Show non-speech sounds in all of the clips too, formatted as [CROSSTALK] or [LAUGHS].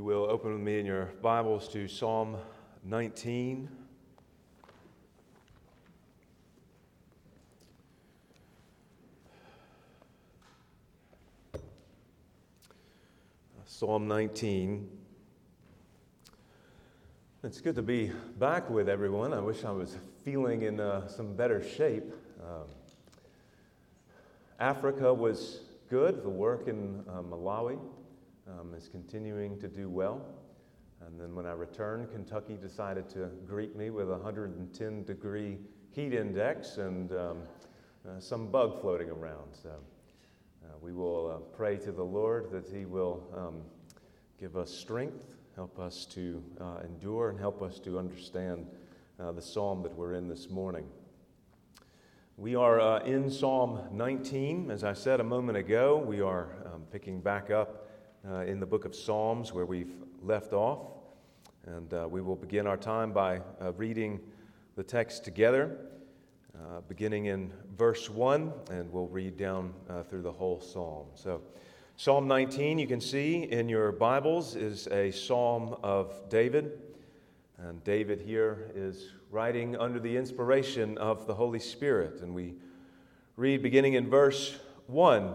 you will, open with me in your Bibles to Psalm 19. Psalm 19. It's good to be back with everyone. I wish I was feeling in uh, some better shape. Um, Africa was good. The work in uh, Malawi um, is continuing to do well. And then when I returned, Kentucky decided to greet me with a 110 degree heat index and um, uh, some bug floating around. So uh, we will uh, pray to the Lord that He will um, give us strength, help us to uh, endure, and help us to understand uh, the psalm that we're in this morning. We are uh, in Psalm 19. As I said a moment ago, we are um, picking back up uh, in the book of Psalms where we've left off. And uh, we will begin our time by uh, reading the text together, uh, beginning in verse 1, and we'll read down uh, through the whole psalm. So, Psalm 19, you can see in your Bibles, is a psalm of David. And David here is writing under the inspiration of the Holy Spirit. And we read beginning in verse 1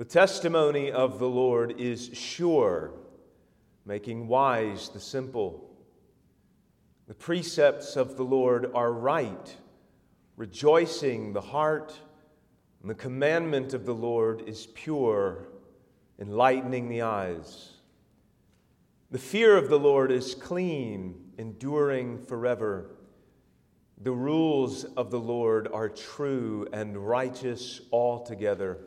The testimony of the Lord is sure, making wise the simple. The precepts of the Lord are right, rejoicing the heart. And the commandment of the Lord is pure, enlightening the eyes. The fear of the Lord is clean, enduring forever. The rules of the Lord are true and righteous altogether.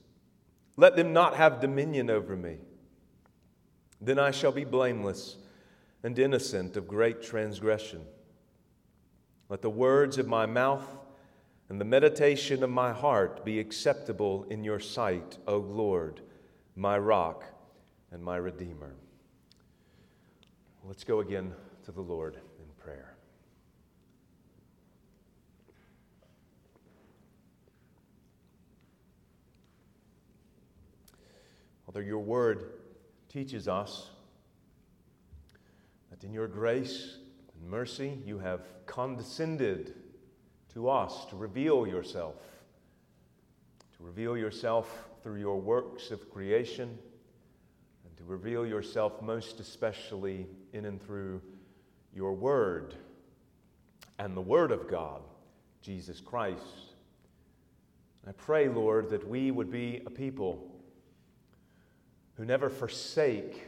Let them not have dominion over me. Then I shall be blameless and innocent of great transgression. Let the words of my mouth and the meditation of my heart be acceptable in your sight, O Lord, my rock and my redeemer. Let's go again to the Lord in prayer. Father, your word teaches us that in your grace and mercy you have condescended to us to reveal yourself, to reveal yourself through your works of creation, and to reveal yourself most especially in and through your word and the word of God, Jesus Christ. I pray, Lord, that we would be a people who never forsake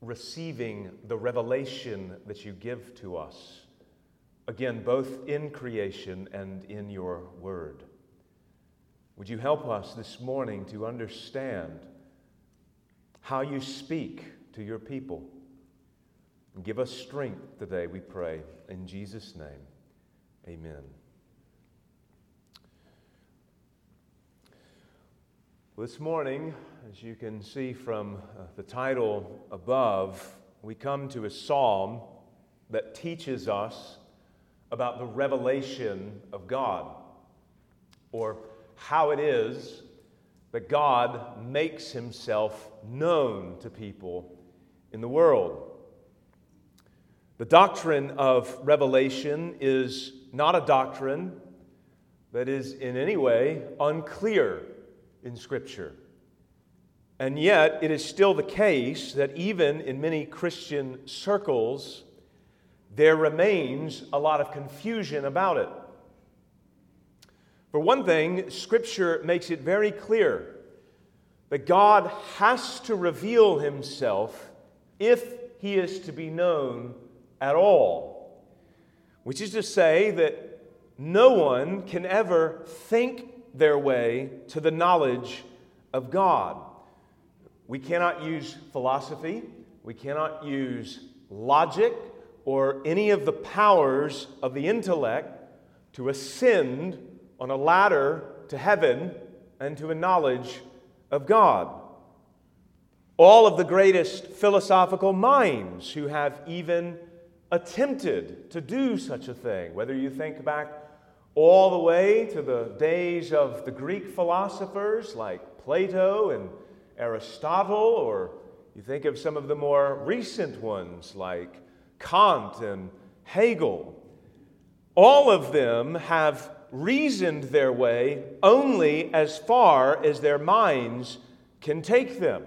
receiving the revelation that you give to us. Again, both in creation and in your word. Would you help us this morning to understand how you speak to your people? And give us strength today, we pray. In Jesus' name, amen. This morning, as you can see from uh, the title above, we come to a psalm that teaches us about the revelation of God, or how it is that God makes himself known to people in the world. The doctrine of revelation is not a doctrine that is in any way unclear in Scripture. And yet, it is still the case that even in many Christian circles, there remains a lot of confusion about it. For one thing, Scripture makes it very clear that God has to reveal Himself if He is to be known at all. Which is to say that no one can ever think their way to the knowledge of God. We cannot use philosophy, we cannot use logic or any of the powers of the intellect to ascend on a ladder to heaven and to a knowledge of God. All of the greatest philosophical minds who have even attempted to do such a thing, whether you think back all the way to the days of the Greek philosophers like Plato and Aristotle, or you think of some of the more recent ones like Kant and Hegel. All of them have reasoned their way only as far as their minds can take them,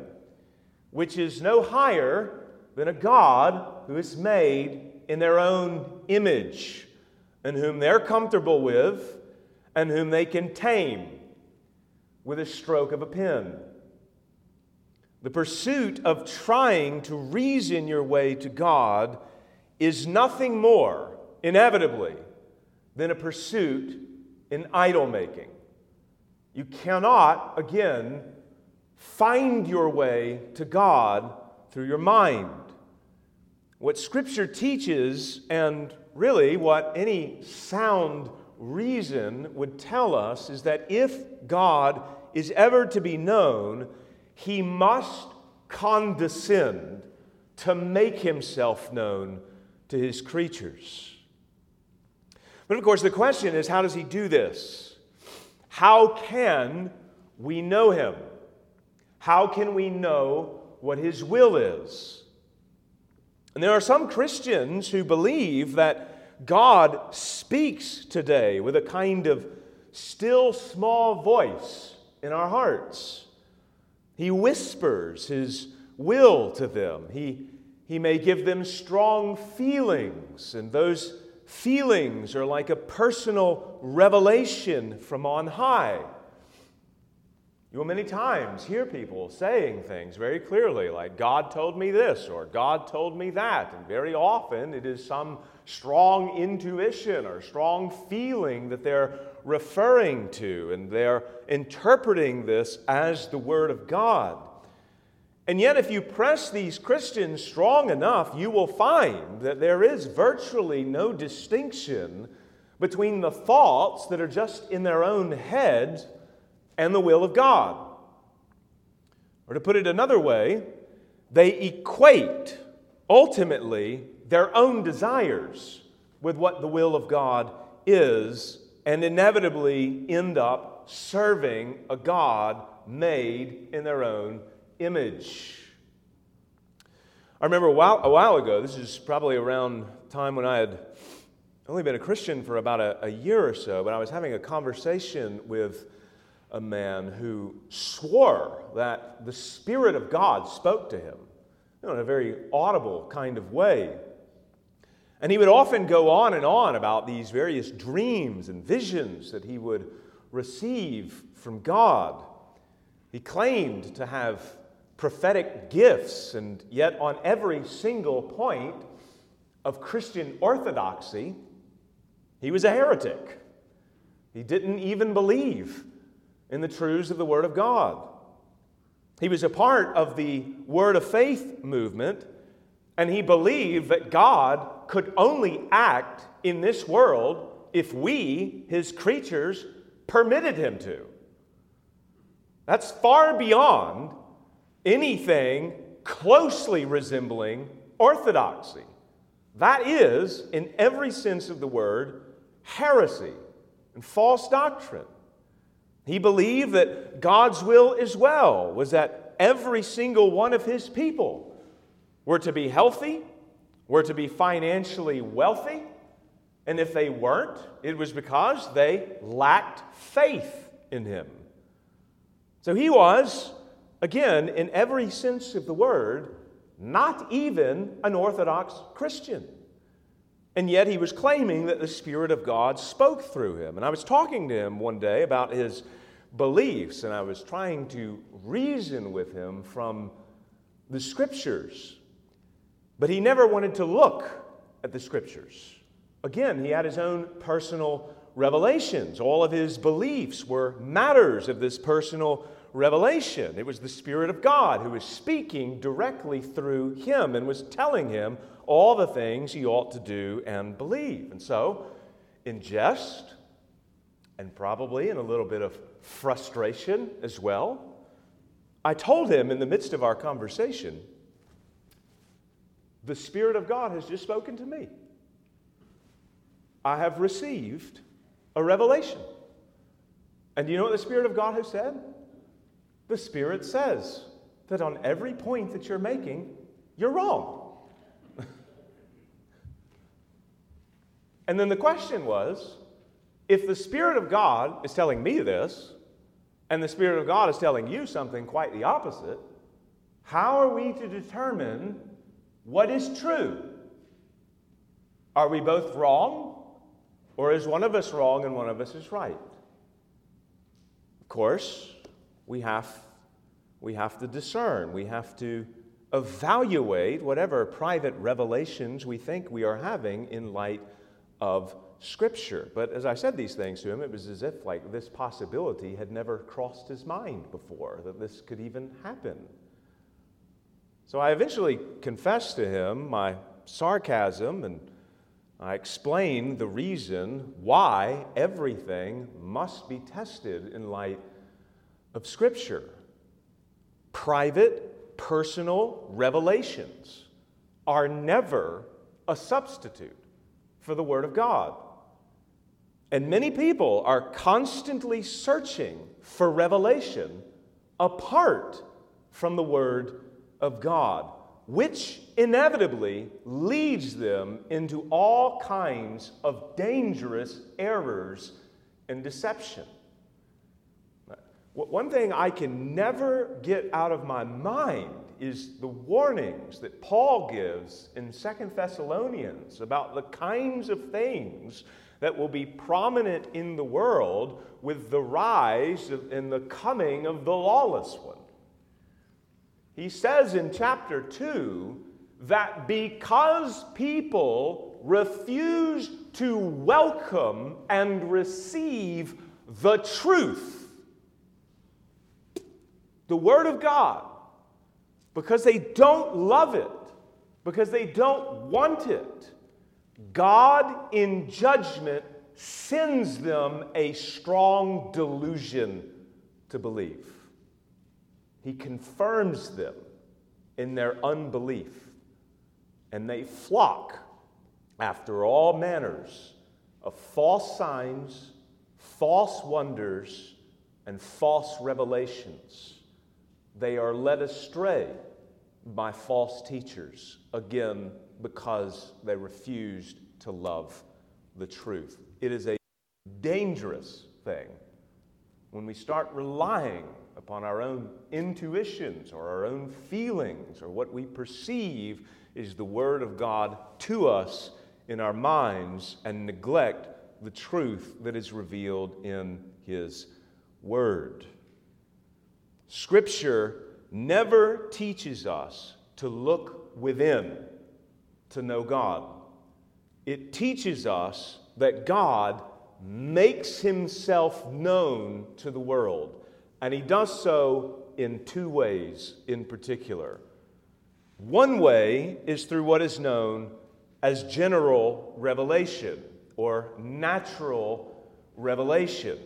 which is no higher than a God who is made in their own image and whom they're comfortable with and whom they can tame with a stroke of a pen. The pursuit of trying to reason your way to God is nothing more, inevitably, than a pursuit in idol making. You cannot, again, find your way to God through your mind. What Scripture teaches, and really what any sound reason would tell us, is that if God is ever to be known, he must condescend to make himself known to his creatures. But of course, the question is how does he do this? How can we know him? How can we know what his will is? And there are some Christians who believe that God speaks today with a kind of still small voice in our hearts. He whispers his will to them. He, he may give them strong feelings, and those feelings are like a personal revelation from on high. You will many times hear people saying things very clearly, like, God told me this, or God told me that. And very often it is some strong intuition or strong feeling that they're referring to, and they're interpreting this as the Word of God. And yet, if you press these Christians strong enough, you will find that there is virtually no distinction between the thoughts that are just in their own heads and the will of God. Or to put it another way, they equate ultimately their own desires with what the will of God is, and inevitably end up serving a God made in their own image. I remember a while, a while ago, this is probably around time when I had only been a Christian for about a, a year or so, but I was having a conversation with a man who swore that the Spirit of God spoke to him you know, in a very audible kind of way. And he would often go on and on about these various dreams and visions that he would receive from God. He claimed to have prophetic gifts, and yet, on every single point of Christian orthodoxy, he was a heretic. He didn't even believe in the truths of the Word of God. He was a part of the Word of Faith movement, and he believed that God could only act in this world if we, his creatures, permitted him to. That's far beyond anything closely resembling orthodoxy. That is, in every sense of the word, heresy and false doctrine. He believed that God's will as well was that every single one of his people were to be healthy, were to be financially wealthy, and if they weren't, it was because they lacked faith in him. So he was, again, in every sense of the word, not even an Orthodox Christian. And yet he was claiming that the Spirit of God spoke through him. And I was talking to him one day about his beliefs, and I was trying to reason with him from the Scriptures. But he never wanted to look at the Scriptures. Again, he had his own personal revelations. All of his beliefs were matters of this personal revelation. It was the Spirit of God who was speaking directly through him and was telling him all the things he ought to do and believe. And so, in jest, and probably in a little bit of frustration as well, I told him in the midst of our conversation, the Spirit of God has just spoken to me. I have received a revelation. And do you know what the Spirit of God has said? The Spirit says that on every point that you're making, you're wrong. And then the question was if the Spirit of God is telling me this, and the Spirit of God is telling you something quite the opposite, how are we to determine what is true? Are we both wrong, or is one of us wrong and one of us is right? Of course, we have, we have to discern, we have to evaluate whatever private revelations we think we are having in light of Scripture. But as I said these things to him, it was as if like this possibility had never crossed his mind before, that this could even happen. So I eventually confessed to him my sarcasm and I explained the reason why everything must be tested in light of Scripture. Private, personal revelations are never a substitute for the Word of God. And many people are constantly searching for revelation apart from the Word of God, which inevitably leads them into all kinds of dangerous errors and deception. One thing I can never get out of my mind is the warnings that Paul gives in Second Thessalonians about the kinds of things that will be prominent in the world with the rise and the coming of the lawless one. He says in chapter 2 that because people refuse to welcome and receive the truth, the Word of God, because they don't love it, because they don't want it, God in judgment sends them a strong delusion to believe. He confirms them in their unbelief, and they flock after all manners of false signs, false wonders, and false revelations. They are led astray by false teachers, again, because they refused to love the truth. It is a dangerous thing when we start relying upon our own intuitions or our own feelings or what we perceive is the Word of God to us in our minds and neglect the truth that is revealed in His Word. Scripture never teaches us to look within to know God. It teaches us that God makes himself known to the world, and he does so in two ways in particular. One way is through what is known as general revelation or natural revelation,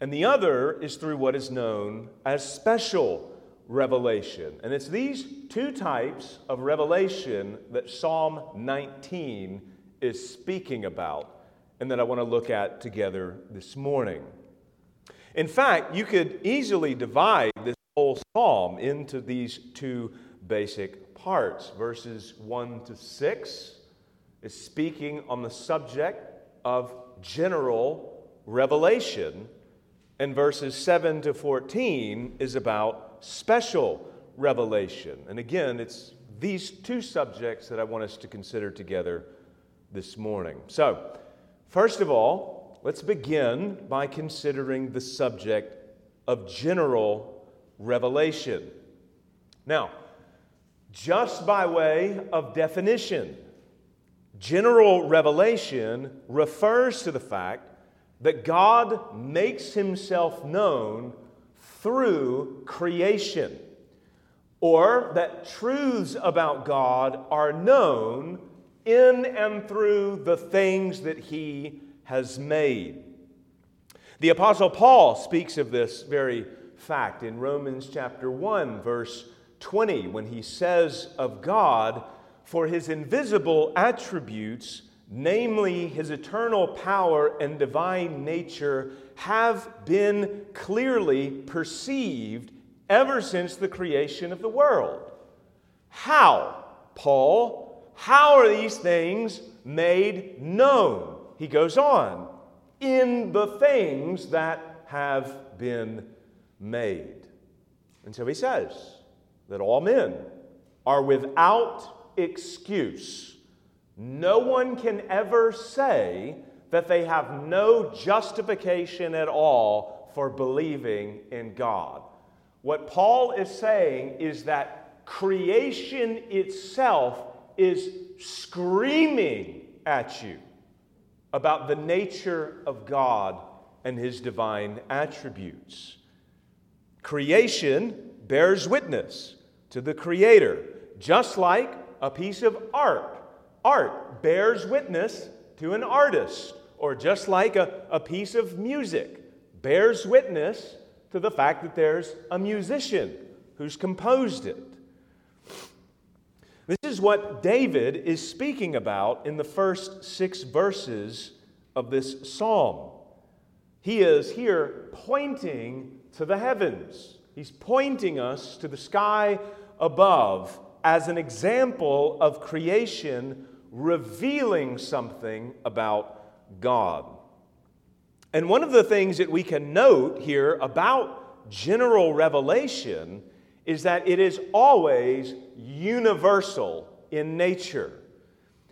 and the other is through what is known as special revelation. And it's these two types of revelation that Psalm 19 is speaking about and that I want to look at together this morning. In fact, you could easily divide this whole psalm into these two basic parts. Verses 1 to 6 is speaking on the subject of general revelation, and verses 7 to 14 is about special revelation. And again, it's these two subjects that I want us to consider together this morning. So, first of all, let's begin by considering the subject of general revelation. Now, just by way of definition, general revelation refers to the fact that God makes himself known through creation, or that truths about God are known in and through the things that he has made. The Apostle Paul speaks of this very fact in Romans chapter 1, verse 20, when he says of God, For his invisible attributes, namely his eternal power and divine nature, have been clearly perceived ever since the creation of the world. How, Paul? How are these things made known? He goes on, in the things that have been made. And so he says that all men are without excuse. No one can ever say that they have no justification at all for believing in God. What Paul is saying is that creation itself is screaming at you about the nature of God and his divine attributes. Creation bears witness to the Creator, just like a piece of art. Art bears witness to an artist, or just like a, a piece of music bears witness to the fact that there's a musician who's composed it. This is what David is speaking about in the first six verses of this psalm. He is here pointing to the heavens. He's pointing us to the sky above as an example of creation revealing something about God. And one of the things that we can note here about general revelation is that it is always universal in nature,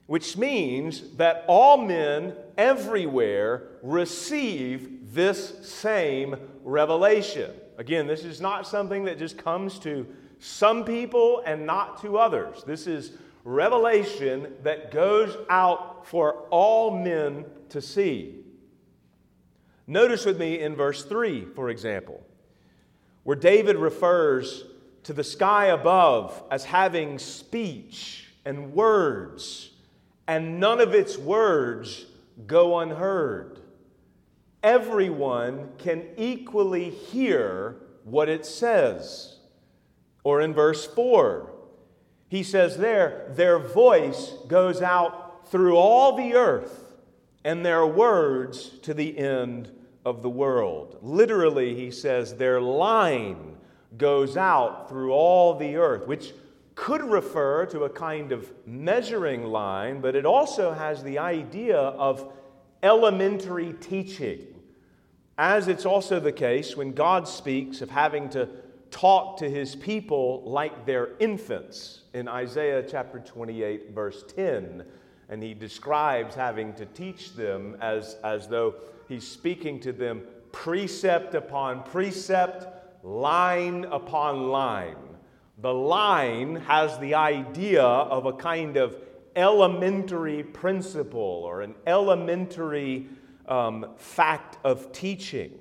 which means that all men everywhere receive this same revelation. Again, this is not something that just comes to some people and not to others. This is revelation that goes out for all men to see. Notice with me in verse 3, for example, where David refers to the sky above as having speech and words, and none of its words go unheard everyone can equally hear what it says. Or in verse 4, he says there, their voice goes out through all the earth, and their words to the end of the world. Literally, he says, their line goes out through all the earth, which could refer to a kind of measuring line, but it also has the idea of elementary teaching as it's also the case when God speaks of having to talk to his people like they're infants in Isaiah chapter 28, verse 10. And he describes having to teach them as, as though he's speaking to them precept upon precept, line upon line. The line has the idea of a kind of elementary principle or an elementary um, fact of teaching.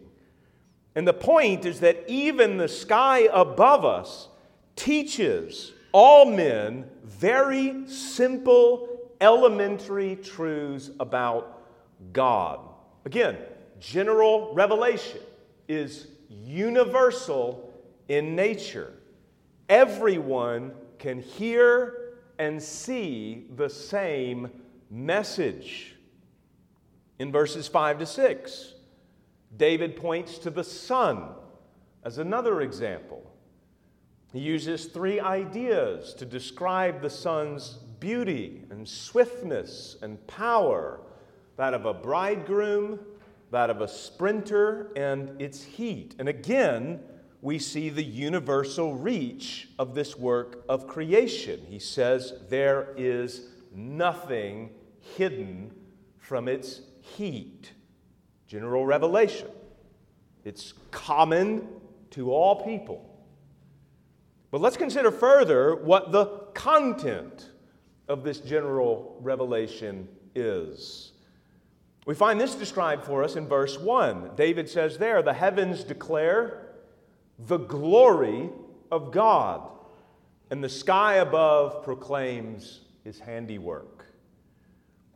And the point is that even the sky above us teaches all men very simple, elementary truths about God. Again, general revelation is universal in nature. everyone can hear and see the same message. In verses 5 to 6, David points to the sun as another example. He uses three ideas to describe the sun's beauty and swiftness and power that of a bridegroom, that of a sprinter, and its heat. And again, we see the universal reach of this work of creation. He says, There is nothing hidden from its heat. General revelation. It's common to all people. But let's consider further what the content of this general revelation is. We find this described for us in verse 1. David says there, The heavens declare the glory of God, and the sky above proclaims his handiwork.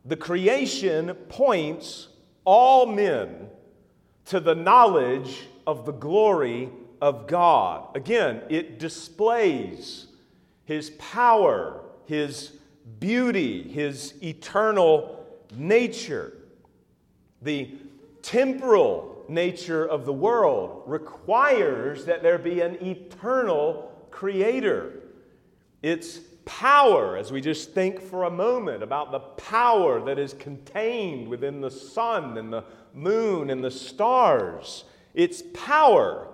The creation points all men to the knowledge of the glory of God. Again, it displays his power, his beauty, his eternal nature. The temporal nature of the world requires that there be an eternal creator. Its power, as we just think for a moment about the power that is contained within the sun and the moon and the stars, its power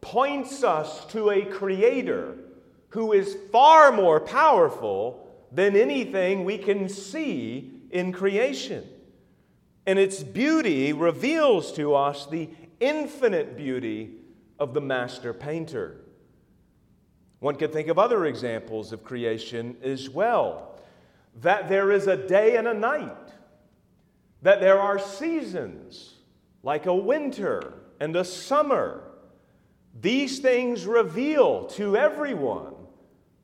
points us to a creator who is far more powerful than anything we can see in creation. And its beauty reveals to us the infinite beauty of the master painter. One could think of other examples of creation as well. That there is a day and a night, that there are seasons, like a winter and a summer, these things reveal to everyone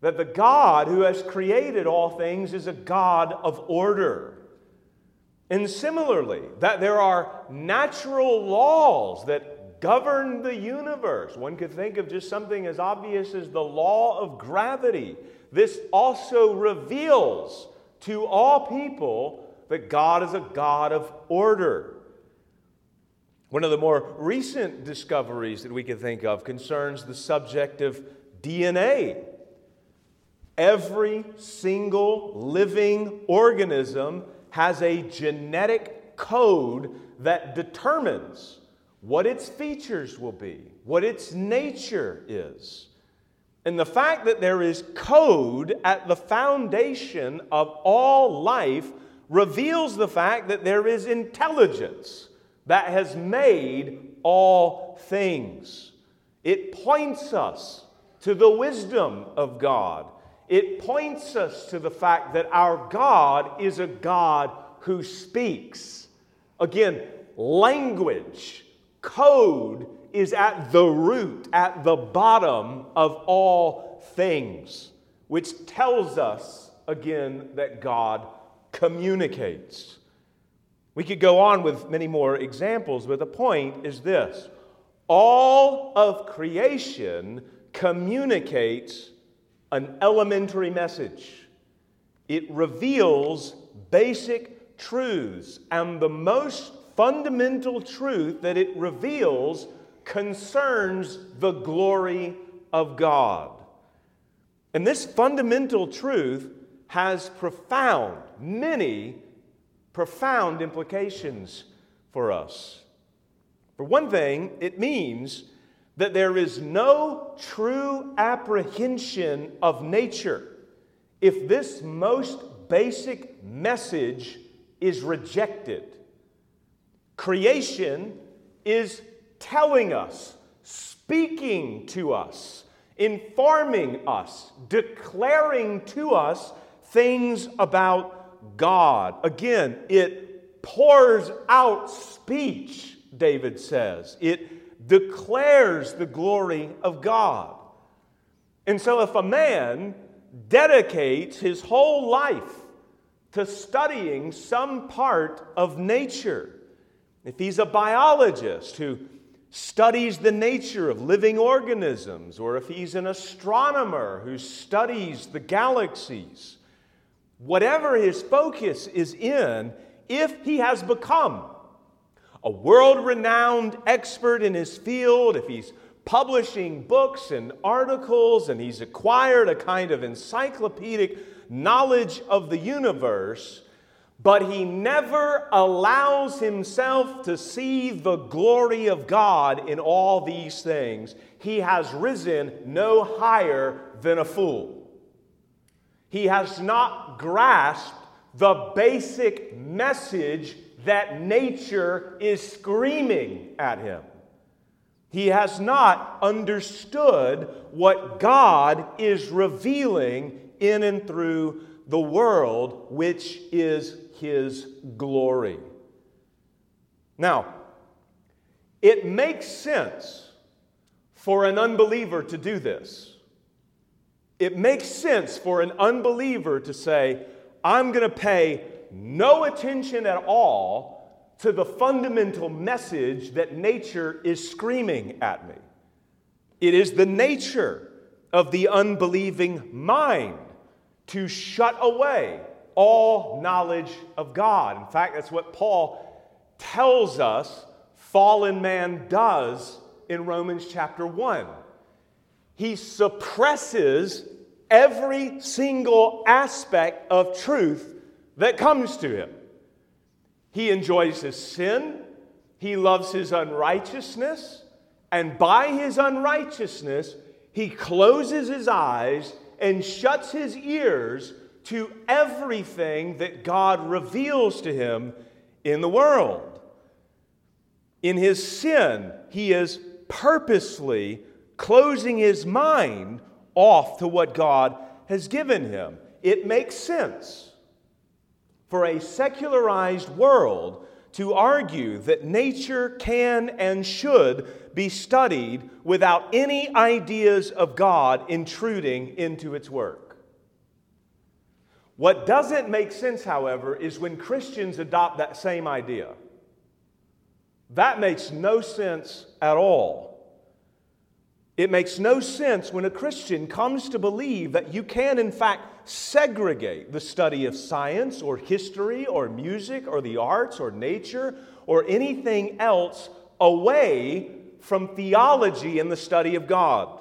that the God who has created all things is a God of order. And similarly, that there are natural laws that govern the universe. One could think of just something as obvious as the law of gravity. This also reveals to all people that God is a God of order. One of the more recent discoveries that we can think of concerns the subject of DNA. Every single living organism has a genetic code that determines what its features will be, what its nature is. And the fact that there is code at the foundation of all life reveals the fact that there is intelligence that has made all things. It points us to the wisdom of God. It points us to the fact that our God is a God who speaks. Again, language, code is at the root, at the bottom of all things, which tells us again that God communicates. We could go on with many more examples, but the point is this all of creation communicates an elementary message, it reveals basic truths, and the most fundamental truth that it reveals concerns the glory of God. And this fundamental truth has profound, many profound implications for us. For one thing, it means that there is no true apprehension of nature if this most basic message is rejected. Creation is telling us, speaking to us, informing us, declaring to us things about God. Again, it pours out speech, David says. It declares the glory of God. And so, if a man dedicates his whole life to studying some part of nature, if he's a biologist who studies the nature of living organisms, or if he's an astronomer who studies the galaxies, whatever his focus is in, if he has become a world renowned expert in his field, if he's publishing books and articles and he's acquired a kind of encyclopedic knowledge of the universe, but he never allows himself to see the glory of God in all these things. He has risen no higher than a fool. He has not grasped the basic message that nature is screaming at him. He has not understood what God is revealing in and through the world, which is his glory. Now, it makes sense for an unbeliever to do this. It makes sense for an unbeliever to say, I'm going to pay no attention at all to the fundamental message that nature is screaming at me. It is the nature of the unbelieving mind to shut away all knowledge of God. In fact, that's what Paul tells us fallen man does in Romans chapter 1. He suppresses every single aspect of truth that comes to him. He enjoys his sin, he loves his unrighteousness, and by his unrighteousness, he closes his eyes and shuts his ears to everything that God reveals to him in the world. In his sin, he is purposely closing his mind off to what God has given him. It makes sense for a secularized world to argue that nature can and should be studied without any ideas of God intruding into its work. What doesn't make sense, however, is when Christians adopt that same idea. That makes no sense at all. It makes no sense when a Christian comes to believe that you can, in fact, segregate the study of science or history or music or the arts or nature or anything else away from theology and the study of God.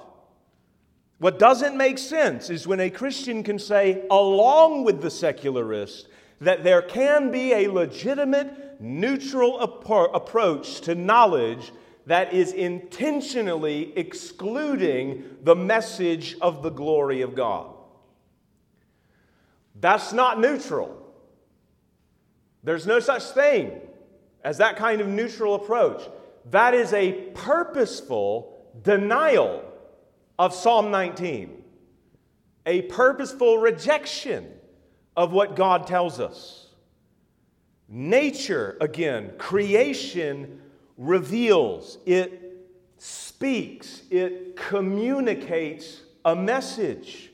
What doesn't make sense is when a Christian can say, along with the secularist, that there can be a legitimate, neutral approach to knowledge that is intentionally excluding the message of the glory of God. That's not neutral. There's no such thing as that kind of neutral approach. That is a purposeful denial of Psalm 19, a purposeful rejection of what God tells us. Nature, again, creation reveals, it speaks, it communicates a message.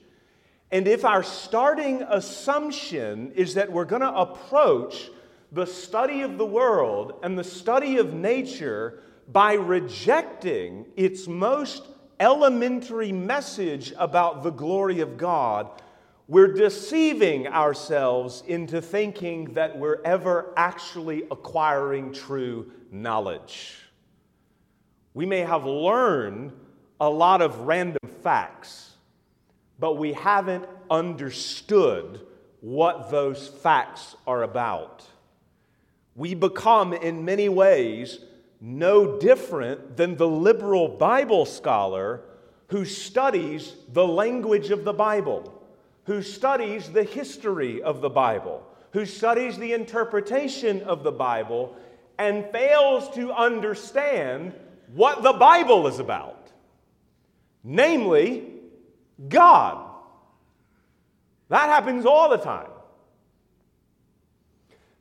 And if our starting assumption is that we're going to approach the study of the world and the study of nature by rejecting its most elementary message about the glory of God, we're deceiving ourselves into thinking that we're ever actually acquiring true knowledge. We may have learned a lot of random facts, but we haven't understood what those facts are about. We become, in many ways, no different than the liberal Bible scholar who studies the language of the Bible, who studies the history of the Bible, who studies the interpretation of the Bible, and fails to understand what the Bible is about namely, God. That happens all the time.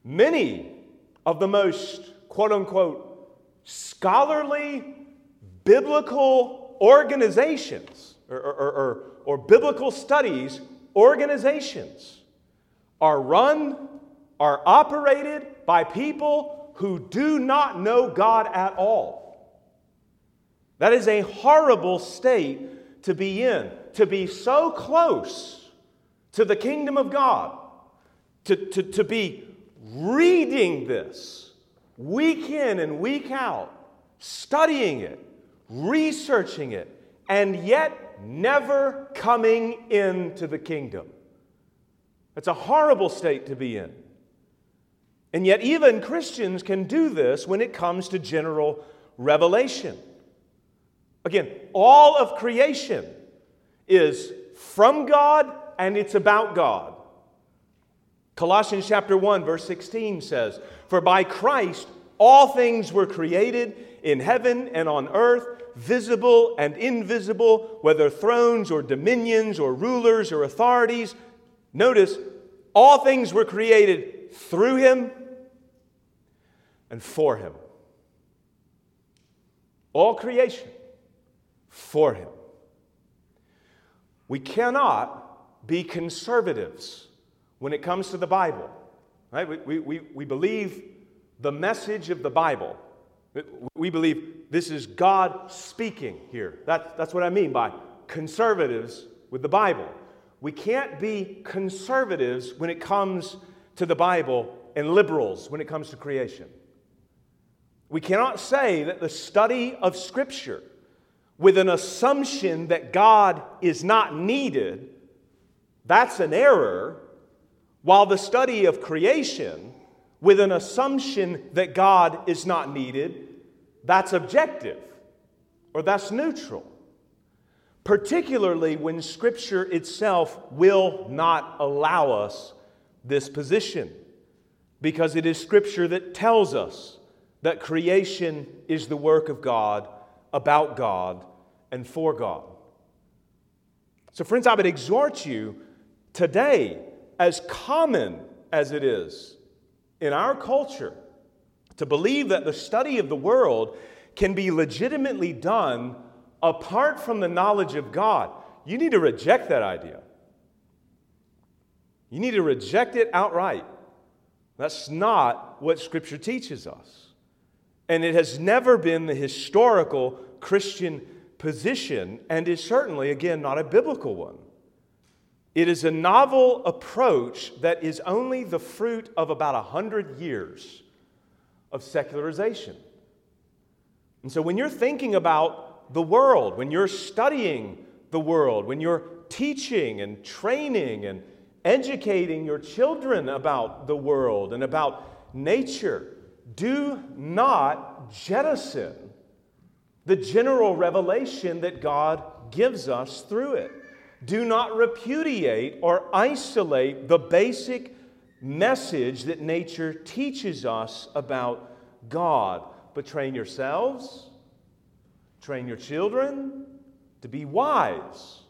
Many of the most quote unquote scholarly biblical organizations or, or, or, or, biblical studies organizations are run, are operated by people who do not know God at all. That is a horrible state to be in, to be so close to the kingdom of God, to, to, to be reading this week in and week out, studying it, researching it, and yet never coming into the kingdom. That's a horrible state to be in. And yet, even Christians can do this when it comes to general revelation. Again, all of creation is from God and it's about God. Colossians chapter 1 verse 16 says, "For by Christ all things were created in heaven and on earth, visible and invisible, whether thrones or dominions or rulers or authorities." Notice, all things were created through him and for him. All creation for him. We cannot be conservatives when it comes to the Bible. Right? We, we, we believe the message of the Bible. We believe this is God speaking here. That, that's what I mean by conservatives with the Bible. We can't be conservatives when it comes to the Bible and liberals when it comes to creation. We cannot say that the study of Scripture with an assumption that God is not needed, that's an error, while the study of creation with an assumption that God is not needed, that's objective or that's neutral. Particularly when Scripture itself will not allow us this position, because it is Scripture that tells us that creation is the work of God, about God, and for God. So, friends, I would exhort you today, as common as it is in our culture, to believe that the study of the world can be legitimately done apart from the knowledge of God. You need to reject that idea. You need to reject it outright. That's not what Scripture teaches us. And it has never been the historical Christian position, and is certainly, again, not a biblical one. It is a novel approach that is only the fruit of about a hundred years of secularization. And so, when you're thinking about the world, when you're studying the world, when you're teaching and training and educating your children about the world and about nature, do not jettison the general revelation that God gives us through it. Do not repudiate or isolate the basic message that nature teaches us about God, but train yourselves, train your children to be wise,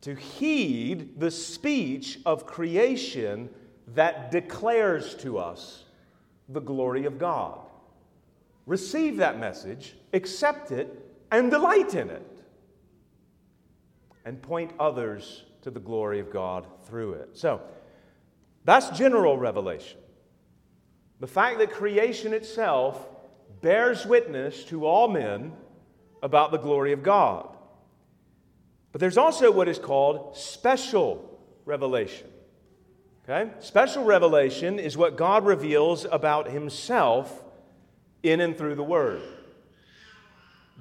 to heed the speech of creation that declares to us the glory of God. Receive that message, accept it, and delight in it. And point others to the glory of God through it. So, that's general revelation. The fact that creation itself bears witness to all men about the glory of God. But there's also what is called special revelation. Okay? Special revelation is what God reveals about himself in and through the Word.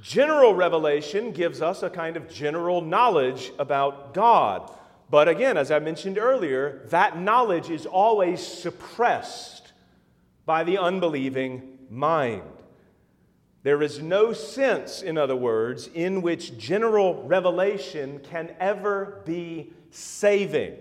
General revelation gives us a kind of general knowledge about God. But again, as I mentioned earlier, that knowledge is always suppressed by the unbelieving mind. There is no sense, in other words, in which general revelation can ever be saving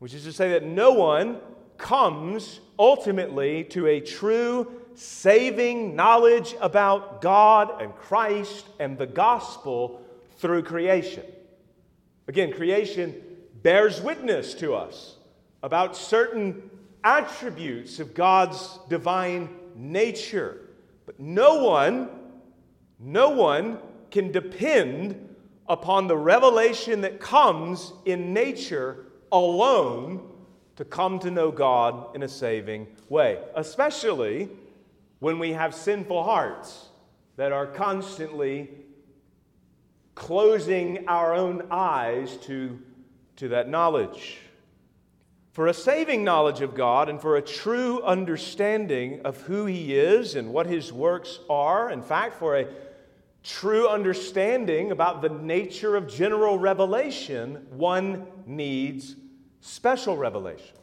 which is to say that no one comes ultimately to a true saving knowledge about God and Christ and the gospel through creation. Again, creation bears witness to us about certain attributes of God's divine nature. But no one, no one can depend upon the revelation that comes in nature alone to come to know God in a saving way, especially when we have sinful hearts that are constantly closing our own eyes to, to that knowledge. For a saving knowledge of God and for a true understanding of who He is and what His works are, in fact, for a true understanding about the nature of general revelation, one needs special revelation.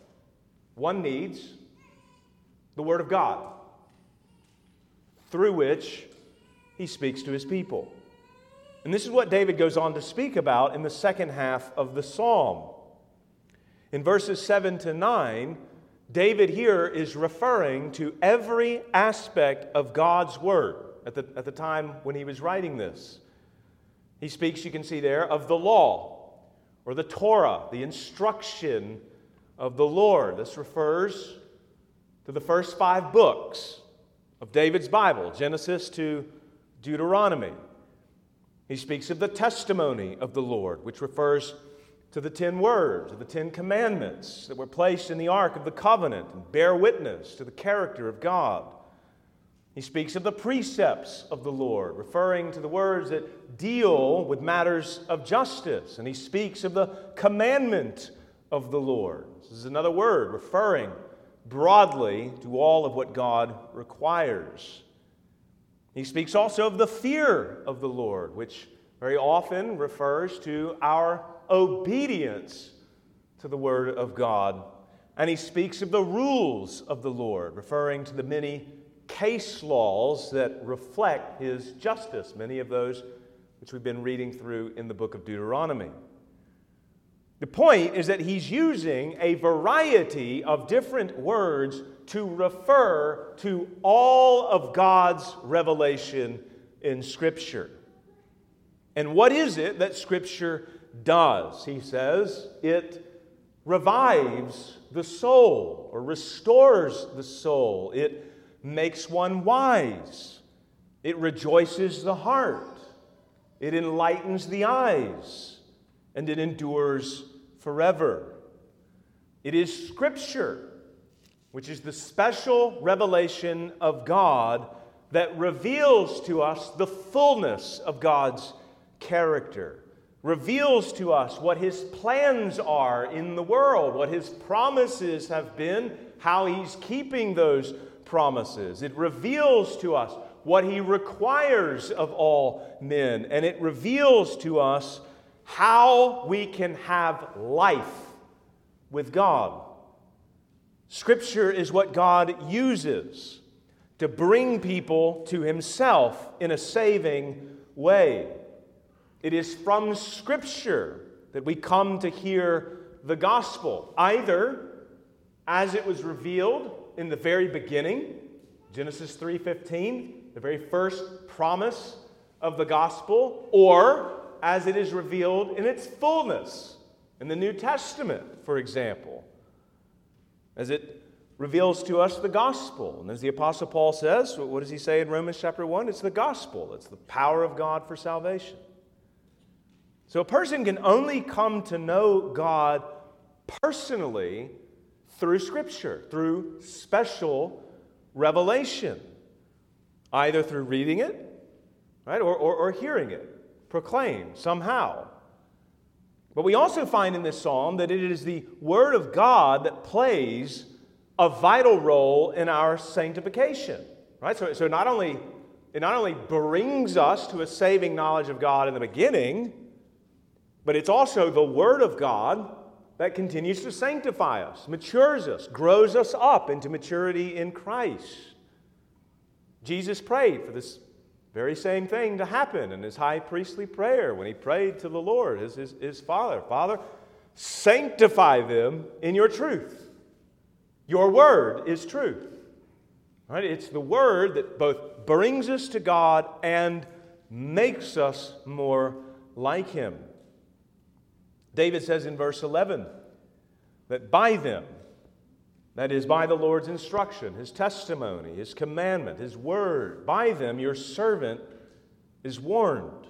One needs the Word of God, through which He speaks to His people. And this is what David goes on to speak about in the second half of the psalm. In verses 7 to 9, David here is referring to every aspect of God's Word at the, at the time when he was writing this. He speaks, you can see there, of the law or the Torah, the instruction of the Lord. This refers to the first five books of David's Bible, Genesis to Deuteronomy. He speaks of the testimony of the Lord, which refers to the ten words, of the ten commandments that were placed in the Ark of the Covenant and bear witness to the character of God. He speaks of the precepts of the Lord, referring to the words that deal with matters of justice. And he speaks of the commandment of the Lord. This is another word referring broadly to all of what God requires. He speaks also of the fear of the Lord, which very often refers to our obedience to the Word of God. And he speaks of the rules of the Lord, referring to the many case laws that reflect his justice, many of those which we've been reading through in the book of Deuteronomy. The point is that he's using a variety of different words to refer to all of God's revelation in Scripture. And what is it that Scripture does? He says it revives the soul or restores the soul. It makes one wise. It rejoices the heart. It enlightens the eyes. And it endures forever. It is Scripture, which is the special revelation of God that reveals to us the fullness of God's character, reveals to us what His plans are in the world, what His promises have been, how He's keeping those promises. It reveals to us what he requires of all men, and it reveals to us how we can have life with God. Scripture is what God uses to bring people to himself in a saving way. It is from Scripture that we come to hear the gospel, either as it was revealed in the very beginning, Genesis 3:15, the very first promise of the gospel, or as it is revealed in its fullness in the New Testament, for example, as it reveals to us the gospel. And as the apostle Paul says, what does he say in Romans chapter 1? It's the gospel. It's the power of God for salvation. So a person can only come to know God personally through Scripture, through special revelation, either through reading it, right, or, or, or hearing it proclaimed somehow. But we also find in this psalm that it is the Word of God that plays a vital role in our sanctification. Right? So, so not only, it not only brings us to a saving knowledge of God in the beginning, but it's also the Word of God that continues to sanctify us, matures us, grows us up into maturity in Christ. Jesus prayed for this very same thing to happen in his high priestly prayer when he prayed to the Lord, his, his, his Father Father, sanctify them in your truth. Your word is truth. Right? It's the word that both brings us to God and makes us more like him. David says in verse 11 that by them, that is, by the Lord's instruction, his testimony, his commandment, his word, by them your servant is warned.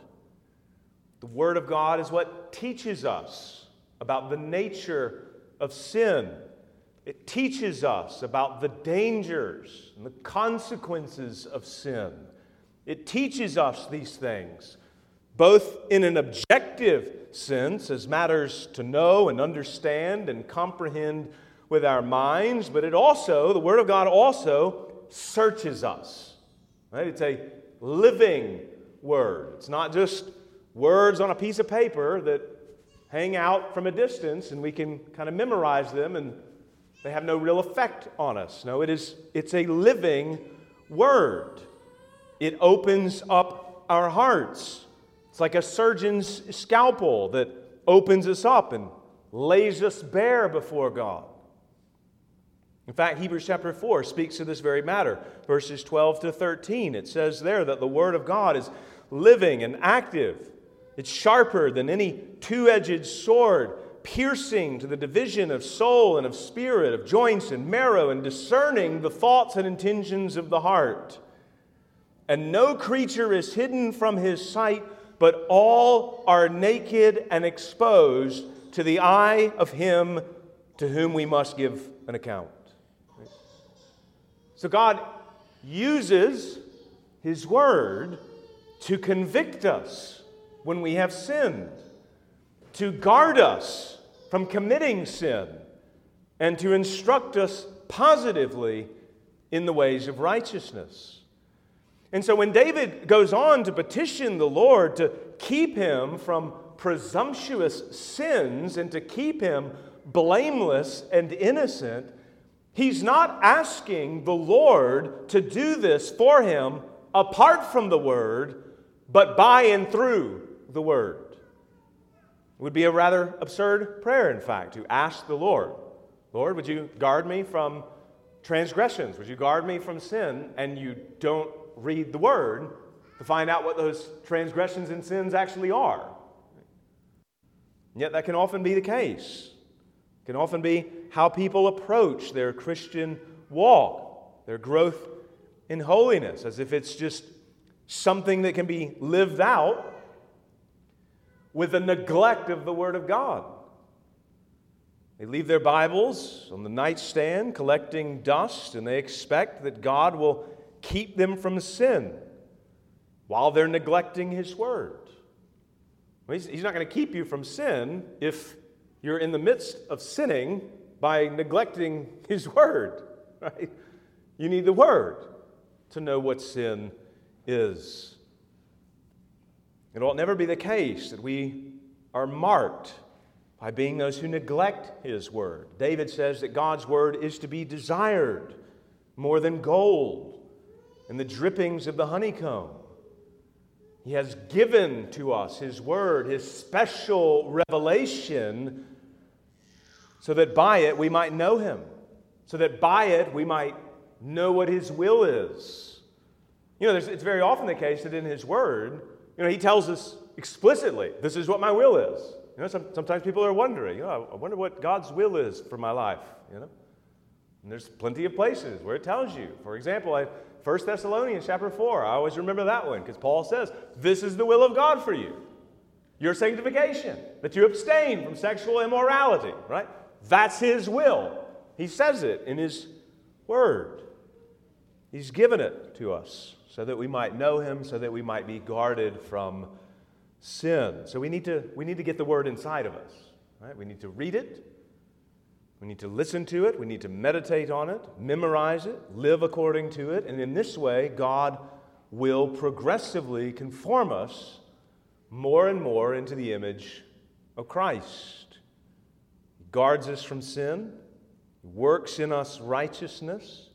The word of God is what teaches us about the nature of sin. It teaches us about the dangers and the consequences of sin. It teaches us these things both in an objective sense, as matters to know and understand and comprehend with our minds, but it also, the Word of God also searches us. Right? It's a living Word. It's not just words on a piece of paper that hang out from a distance and we can kind of memorize them and they have no real effect on us. No, it is it's a living word. It opens up our hearts. It's like a surgeon's scalpel that opens us up and lays us bare before God. In fact, Hebrews chapter 4 speaks to this very matter. Verses 12 to 13, it says there that the Word of God is living and active. It's sharper than any two edged sword, piercing to the division of soul and of spirit, of joints and marrow, and discerning the thoughts and intentions of the heart. And no creature is hidden from his sight, but all are naked and exposed to the eye of him to whom we must give an account. So God uses His Word to convict us when we have sinned, to guard us from committing sin, and to instruct us positively in the ways of righteousness. And so when David goes on to petition the Lord to keep him from presumptuous sins and to keep him blameless and innocent, He's not asking the Lord to do this for him apart from the Word, but by and through the Word. It would be a rather absurd prayer, in fact, to ask the Lord, Lord, would you guard me from transgressions? Would you guard me from sin? And you don't read the Word to find out what those transgressions and sins actually are. And yet, that can often be the case It can often be how people approach their Christian walk, their growth in holiness, as if it's just something that can be lived out with the neglect of the Word of God. They leave their Bibles on the nightstand collecting dust, and they expect that God will keep them from sin while they're neglecting His Word. He's not going to keep you from sin if you're in the midst of sinning by neglecting His Word, [LAUGHS] right? You need the Word to know what sin is. It will never be the case that we are marked by being those who neglect His Word. David says that God's Word is to be desired more than gold and the drippings of the honeycomb. He has given to us His Word, His special revelation, so that by it we might know Him, so that by it we might know what His will is. You know, it's very often the case that in His Word, you know, He tells us explicitly, this is what my will is. You know, some, sometimes people are wondering, you know, I wonder what God's will is for my life, you know. And there's plenty of places where it tells you. For example, I, 1 Thessalonians chapter 4. I always remember that one because Paul says, This is the will of God for you. Your sanctification, that you abstain from sexual immorality, right? That's His will. He says it in His Word. He's given it to us so that we might know Him, so that we might be guarded from sin. So we need to, we need to get the Word inside of us, right? We need to read it. We need to listen to it, we need to meditate on it, memorize it, live according to it, and in this way, God will progressively conform us more and more into the image of Christ. He guards us from sin, works in us righteousness,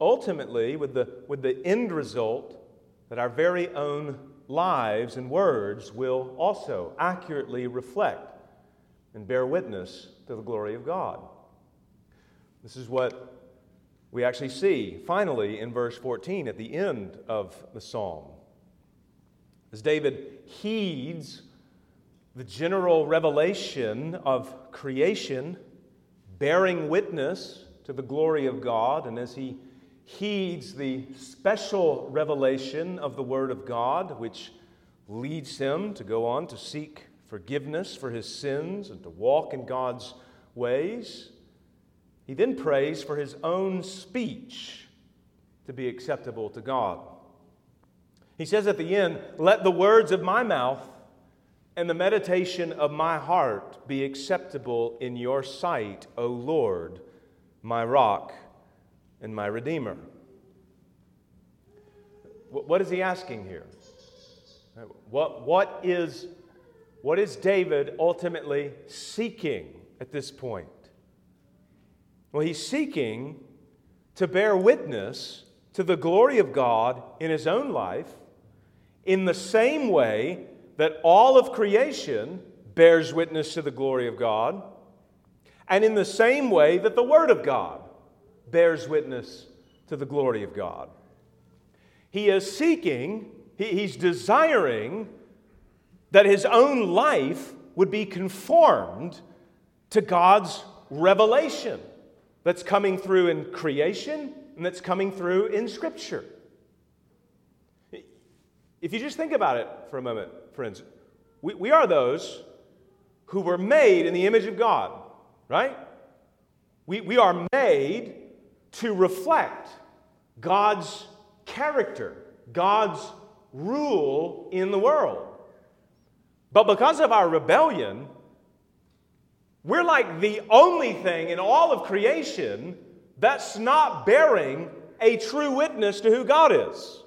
ultimately, with the, with the end result that our very own lives and words will also accurately reflect and bear witness to the glory of God. This is what we actually see finally in verse 14 at the end of the psalm. As David heeds the general revelation of creation, bearing witness to the glory of God, and as he heeds the special revelation of the Word of God, which leads him to go on to seek forgiveness for his sins and to walk in God's ways. He then prays for his own speech to be acceptable to God. He says at the end, Let the words of my mouth and the meditation of my heart be acceptable in your sight, O Lord, my rock and my redeemer. What is he asking here? What, what, is, what is David ultimately seeking at this point? Well, he's seeking to bear witness to the glory of God in his own life in the same way that all of creation bears witness to the glory of God, and in the same way that the Word of God bears witness to the glory of God. He is seeking, he's desiring that his own life would be conformed to God's revelation that's coming through in creation and that's coming through in Scripture. If you just think about it for a moment, friends, we, we are those who were made in the image of God, right? We, we are made to reflect God's character, God's rule in the world. But because of our rebellion, we're like the only thing in all of creation that's not bearing a true witness to who God is.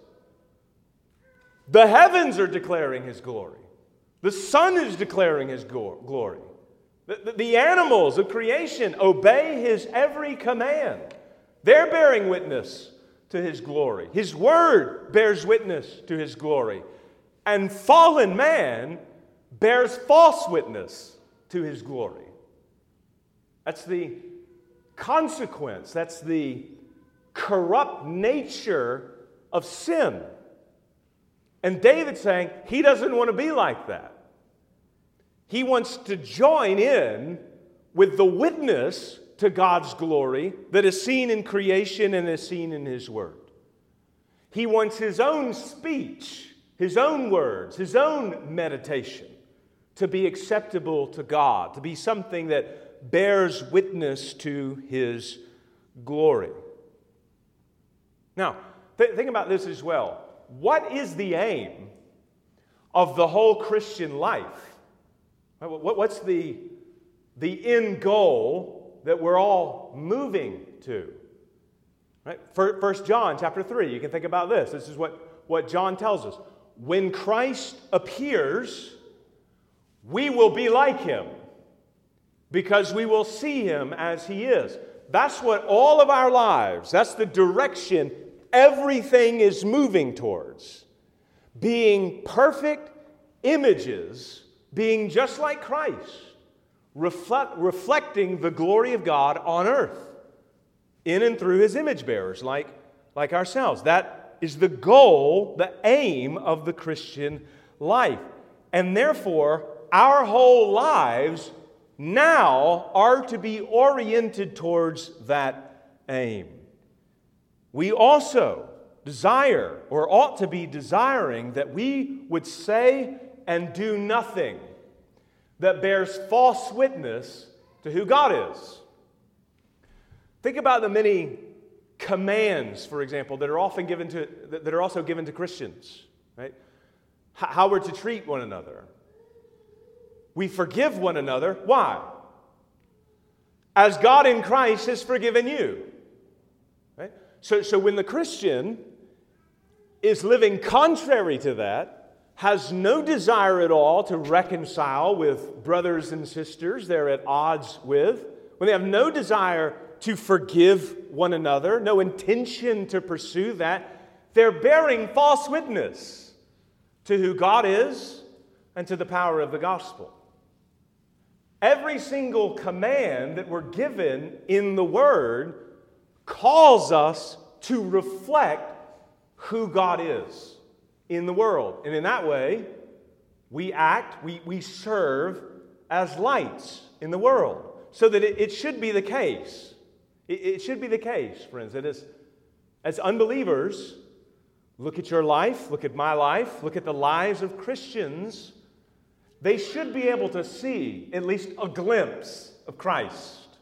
The heavens are declaring his glory. The sun is declaring his glory. The, the, the, animals of creation obey his every command. They're bearing witness to his glory. His word bears witness to his glory. And fallen man bears false witness to his glory. That's the consequence, that's the corrupt nature of sin. And David's saying he doesn't want to be like that. He wants to join in with the witness to God's glory that is seen in creation and is seen in His Word. He wants his own speech, his own words, his own meditation to be acceptable to God, to be something that bears witness to His glory. Now, th- think about this as well what is the aim of the whole Christian life? What's the, the end goal that we're all moving to? Right? First John chapter 3, you can think about this. This is what, what John tells us. When Christ appears, we will be like him because we will see him as he is. That's what all of our lives, that's the direction everything is moving towards being perfect images, being just like Christ, reflect, reflecting the glory of God on earth in and through his image bearers, like, like ourselves. That is the goal, the aim of the Christian life. And therefore, our whole lives now are to be oriented towards that aim. We also desire, or ought to be desiring, that we would say and do nothing that bears false witness to who God is. Think about the many commands, for example, that are often given to that are also given to Christians, right? How we're to treat one another. We forgive one another. Why? As God in Christ has forgiven you. Right? So, so when the Christian is living contrary to that, has no desire at all to reconcile with brothers and sisters they're at odds with, when they have no desire to forgive one another, no intention to pursue that, they're bearing false witness to who God is and to the power of the gospel. Every single command that we're given in the Word calls us to reflect who God is in the world. And in that way, we act, we, we serve as lights in the world. So that it, it should be the case it, it should be the case, friends, that as, as unbelievers, look at your life, look at my life, look at the lives of Christians, they should be able to see at least a glimpse of Christ.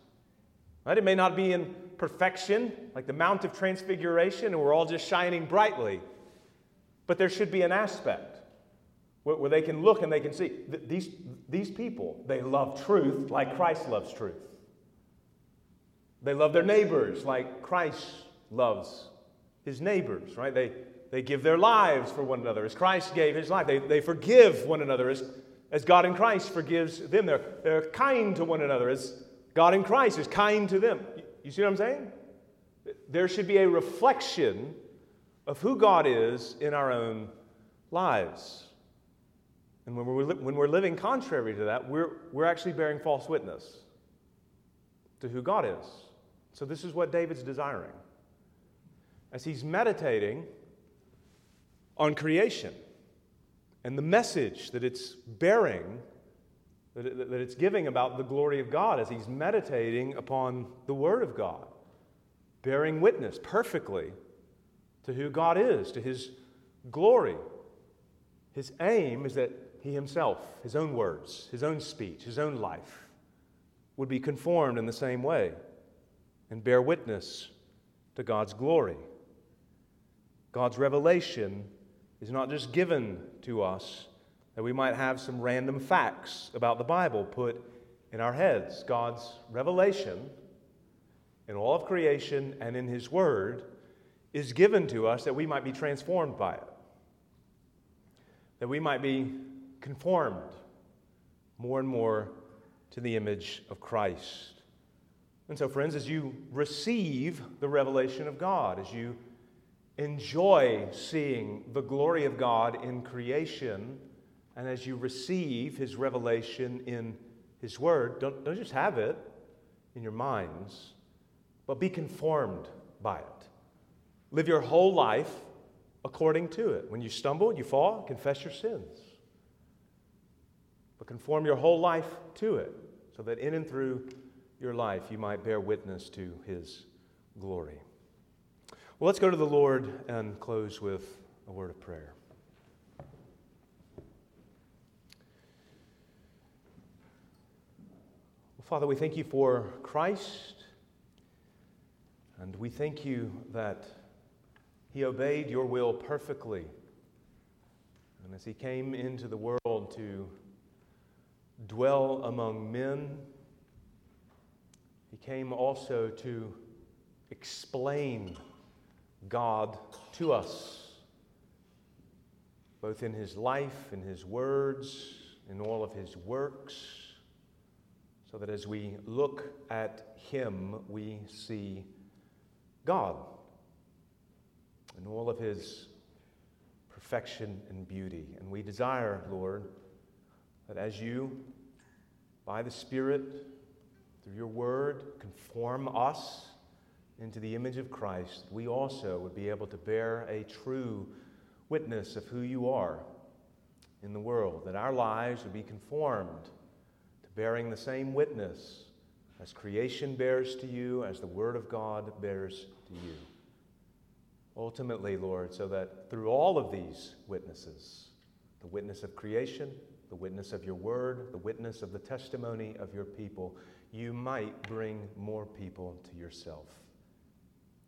Right? It may not be in perfection, like the Mount of Transfiguration, and we're all just shining brightly. But there should be an aspect where, where they can look and they can see th- these, these people, they love truth like Christ loves truth. They love their neighbors like Christ loves his neighbors, right? They, they give their lives for one another as Christ gave his life. They, they forgive one another as, as God in Christ forgives them. They're, they're kind to one another as God in Christ is kind to them. You see what I'm saying? There should be a reflection of who God is in our own lives. And when we're, when we're living contrary to that, we're, we're actually bearing false witness to who God is. So, this is what David's desiring. As he's meditating on creation and the message that it's bearing, that, that it's giving about the glory of God, as he's meditating upon the Word of God, bearing witness perfectly to who God is, to his glory. His aim is that he himself, his own words, his own speech, his own life, would be conformed in the same way and bear witness to God's glory. God's revelation is not just given to us that we might have some random facts about the Bible put in our heads. God's revelation in all of creation and in His Word is given to us that we might be transformed by it, that we might be conformed more and more to the image of Christ. And so, friends, as you receive the revelation of God, as you enjoy seeing the glory of God in creation, and as you receive His revelation in His Word, don't, don't just have it in your minds, but be conformed by it. Live your whole life according to it. When you stumble, you fall, confess your sins. But conform your whole life to it so that in and through your life you might bear witness to His glory. Well, let's go to the Lord and close with a word of prayer. Well, Father, we thank you for Christ, and we thank you that he obeyed your will perfectly. And as he came into the world to dwell among men, he came also to explain God to us, both in his life, in his words, in all of his works, so that as we look at him, we see God in all of his perfection and beauty. And we desire, Lord, that as you, by the Spirit, through your word, conform us into the image of Christ, we also would be able to bear a true witness of who you are in the world, that our lives would be conformed to bearing the same witness as creation bears to you, as the Word of God bears to you. Ultimately, Lord, so that through all of these witnesses, the witness of creation, the witness of your Word, the witness of the testimony of your people, you might bring more people to yourself.